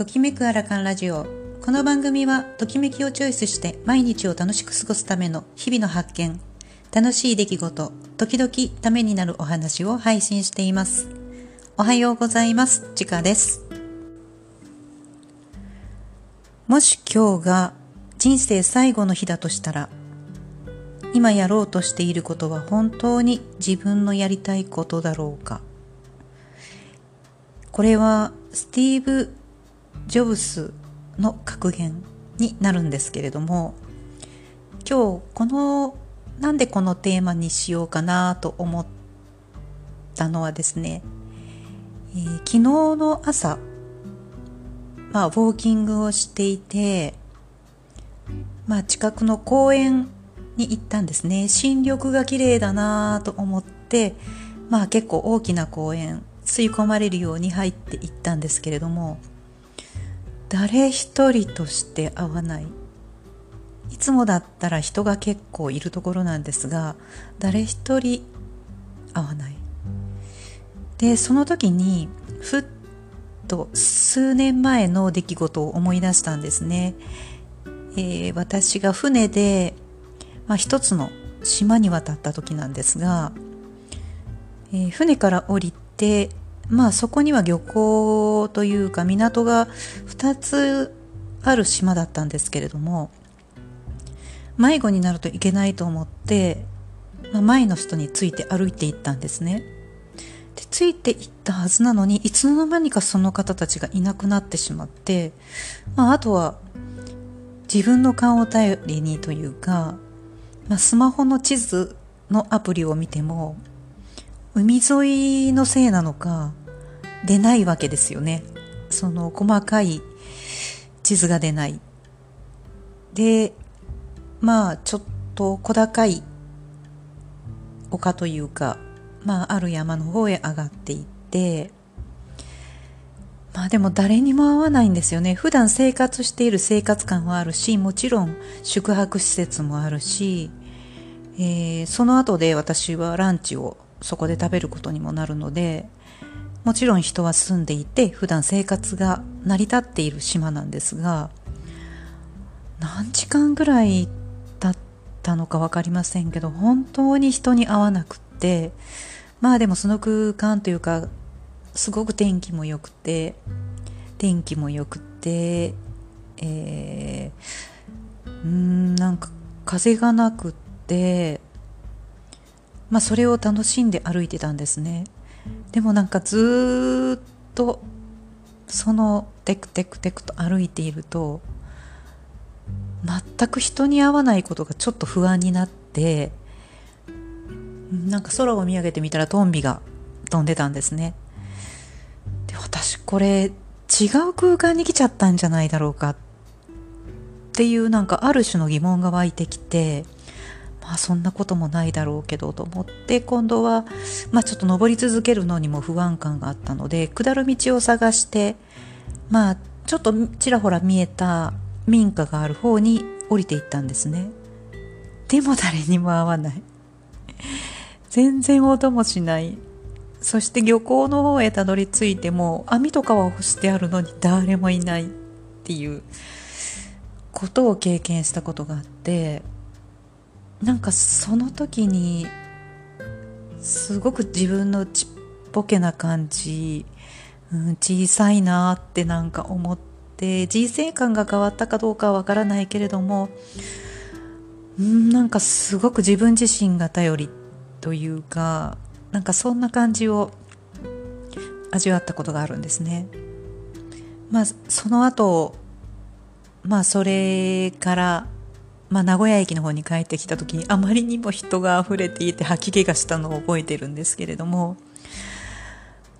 ときめくアラカンラジオ。この番組はときめきをチョイスして毎日を楽しく過ごすための日々の発見楽しい出来事時々ためになるお話を配信しています。おはようございます。ちかです。もし今日が人生最後の日だとしたら今やろうとしていることは本当に自分のやりたいことだろうか。これはスティーブ・ジョブスの格言になるんですけれども今日このなんでこのテーマにしようかなと思ったのはですね、えー、昨日の朝、まあ、ウォーキングをしていて、まあ、近くの公園に行ったんですね。新緑が綺麗だなと思ってまあ結構大きな公園吸い込まれるように入っていったんですけれども誰一人として会わない。いつもだったら人が結構いるところなんですが誰一人会わない。でその時にふっと数年前の出来事を思い出したんですね、えー、私が船でまあ、一つの島に渡った時なんですが、えー、船から降りて、まあそこには漁港というか港が2つある島だったんですけれども、迷子になるといけないと思って、まあ、前の人について歩いていったんですね。でついていったはずなのにいつの間にかその方たちがいなくなってしまって、まあ、あとは自分の顔を頼りにというかまあ、スマホの地図のアプリを見ても海沿いのせいなのか出ないわけですよねその細かい地図が出ないでまあちょっと小高い丘というかまあある山の方へ上がっていってまあでも誰にも会わないんですよね。普段生活している生活感はあるし、もちろん宿泊施設もあるし、えー、その後で私はランチをそこで食べることにもなるのでもちろん人は住んでいて普段生活が成り立っている島なんですが何時間ぐらい経ったのか分かりませんけど本当に人に会わなくってまあでもその空間というかすごく天気も良くて天気も良くてえー、んなんか風がなくって、まあ、それを楽しんで歩いてたんですね。でもなんかずっとそのテクテクテクと歩いていると全く人に会わないことがちょっと不安になってなんか空を見上げてみたらトンビが飛んでたんですね。で私これ違う空間に来ちゃったんじゃないだろうかっていうなんかある種の疑問が湧いてきてまあそんなこともないだろうけどと思って今度は、まあ、ちょっと登り続けるのにも不安感があったので下る道を探してまあちょっとちらほら見えた民家がある方に降りていったんですね。でも誰にも会わない。全然音もしない。そして漁港の方へたどり着いても網とかは干してあるのに誰もいないっていうことを経験したことがあってなんかその時にすごく自分のちっぽけな感じ、うん、小さいなってなんか思って人生観が変わったかどうかはわからないけれども、うん、なんかすごく自分自身が頼りというかなんかそんな感じを味わったことがあるんですね。まあその後まあそれからまあ、名古屋駅の方に帰ってきた時にあまりにも人が溢れていて吐き気がしたのを覚えてるんですけれども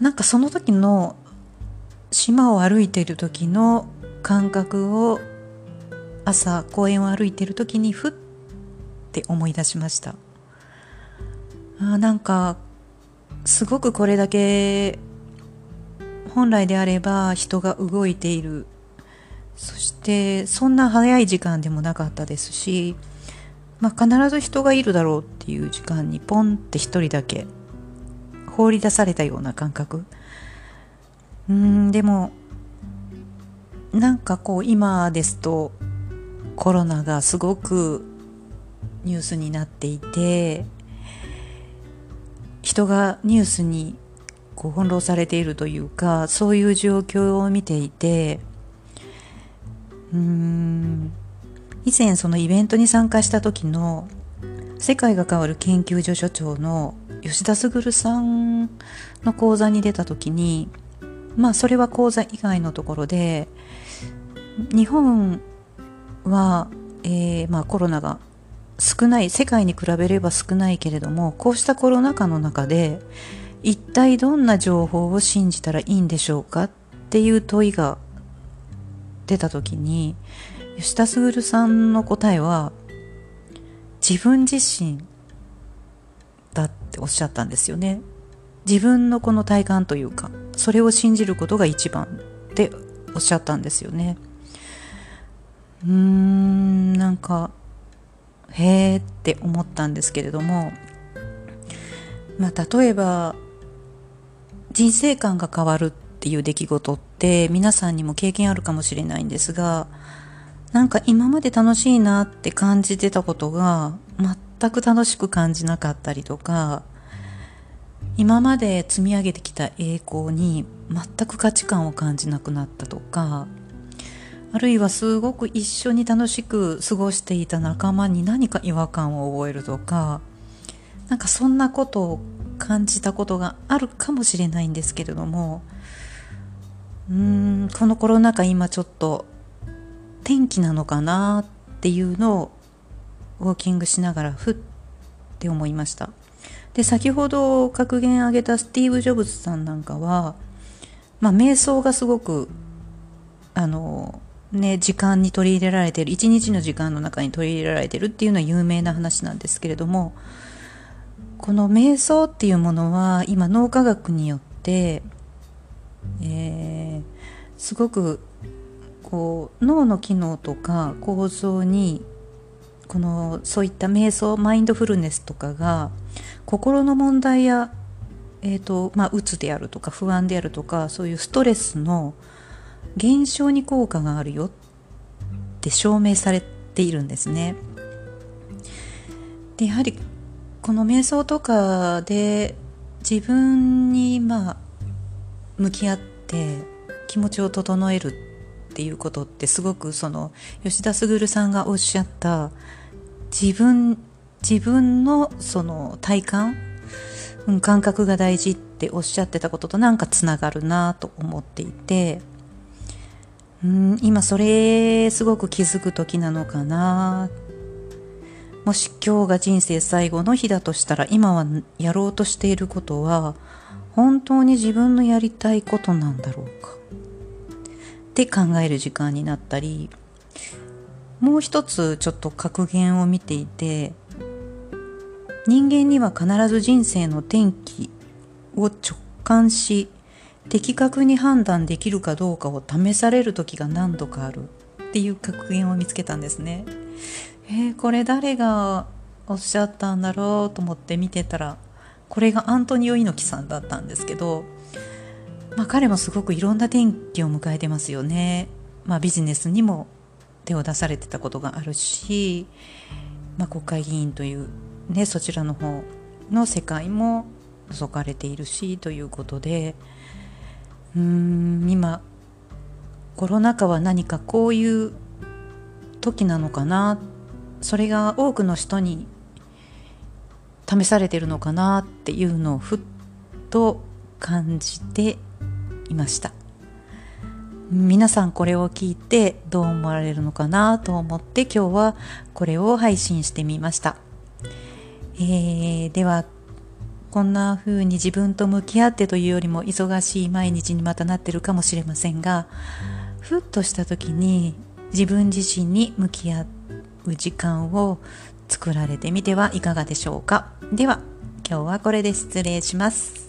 なんかその時の島を歩いている時の感覚を朝公園を歩いている時にふって思い出しました。あなんかすごくこれだけ本来であれば人が動いているそしてそんな早い時間でもなかったですし、まあ、必ず人がいるだろうっていう時間にポンって一人だけ放り出されたような感覚。うんでもなんかこう今ですとコロナがすごくニュースになっていて人がニュースにこう翻弄されているというかそういう状況を見ていてうん。以前そのイベントに参加した時の世界が変わる研究所所長の吉田卓さんの講座に出た時にまあそれは講座以外のところで日本は、えー、まあコロナが少ない世界に比べれば少ないけれどもこうしたコロナ禍の中で一体どんな情報を信じたらいいんでしょうかっていう問いが出た時に吉田卓さんの答えは自分自身だっておっしゃったんですよね。自分のこの体感というかそれを信じることが一番っておっしゃったんですよね。うーんなんかへえって思ったんですけれどもまあ例えば人生観が変わるっていう出来事って皆さんにも経験あるかもしれないんですがなんか今まで楽しいなって感じてたことが全く楽しく感じなかったりとか今まで積み上げてきた栄光に全く価値観を感じなくなったとかあるいはすごく一緒に楽しく過ごしていた仲間に何か違和感を覚えるとかなんかそんなことを感じたことがあるかもしれないんですけれどもうん。このコロナ禍今ちょっと天気なのかなっていうのをウォーキングしながらふって思いました。で先ほど格言挙げたスティーブ・ジョブズさんなんかはまあ瞑想がすごくあのね時間に取り入れられてる一日の時間の中に取り入れられてるっていうのは有名な話なんですけれどもこの瞑想っていうものは今脳科学によって、えー、すごくこう脳の機能とか構造にこのそういった瞑想マインドフルネスとかが心の問題や、えーとまあ、うつであるとか不安であるとかそういうストレスの減少に効果があるよって証明されているんですね。でやはりこの瞑想とかで自分にまあ向き合って気持ちを整えるっていうことってすごくその吉田卓さんがおっしゃった自分自分のその体感、うん、感覚が大事っておっしゃってたこととなんかつながるなと思っていてうん今それすごく気づく時なのかな。もし今日が人生最後の日だとしたら今はやろうとしていることは本当に自分のやりたいことなんだろうかって考える時間になったりもう一つちょっと格言を見ていて人間には必ず人生の転機を直感し的確に判断できるかどうかを試される時が何度かあるっていう格言を見つけたんですね。えー、これ誰がおっしゃったんだろうと思って見てたらこれがアントニオ猪木さんだったんですけど、まあ、彼もすごくいろんな転機を迎えてますよね、まあ、ビジネスにも手を出されてたことがあるし、まあ、国会議員という、ね、そちらの方の世界も覗かれているしということでうーん今コロナ禍は何かこういう時なのかな。それが多くの人に試されてるのかなっていうのをふっと感じていました。皆さんこれを聞いてどう思われるのかなと思って今日はこれを配信してみました、えー、ではこんな風に自分と向き合ってというよりも忙しい毎日にまたなってるかもしれませんがふっとした時に自分自身に向き合う時間を作られてみてはいかがでしょうか。では今日はこれで失礼します。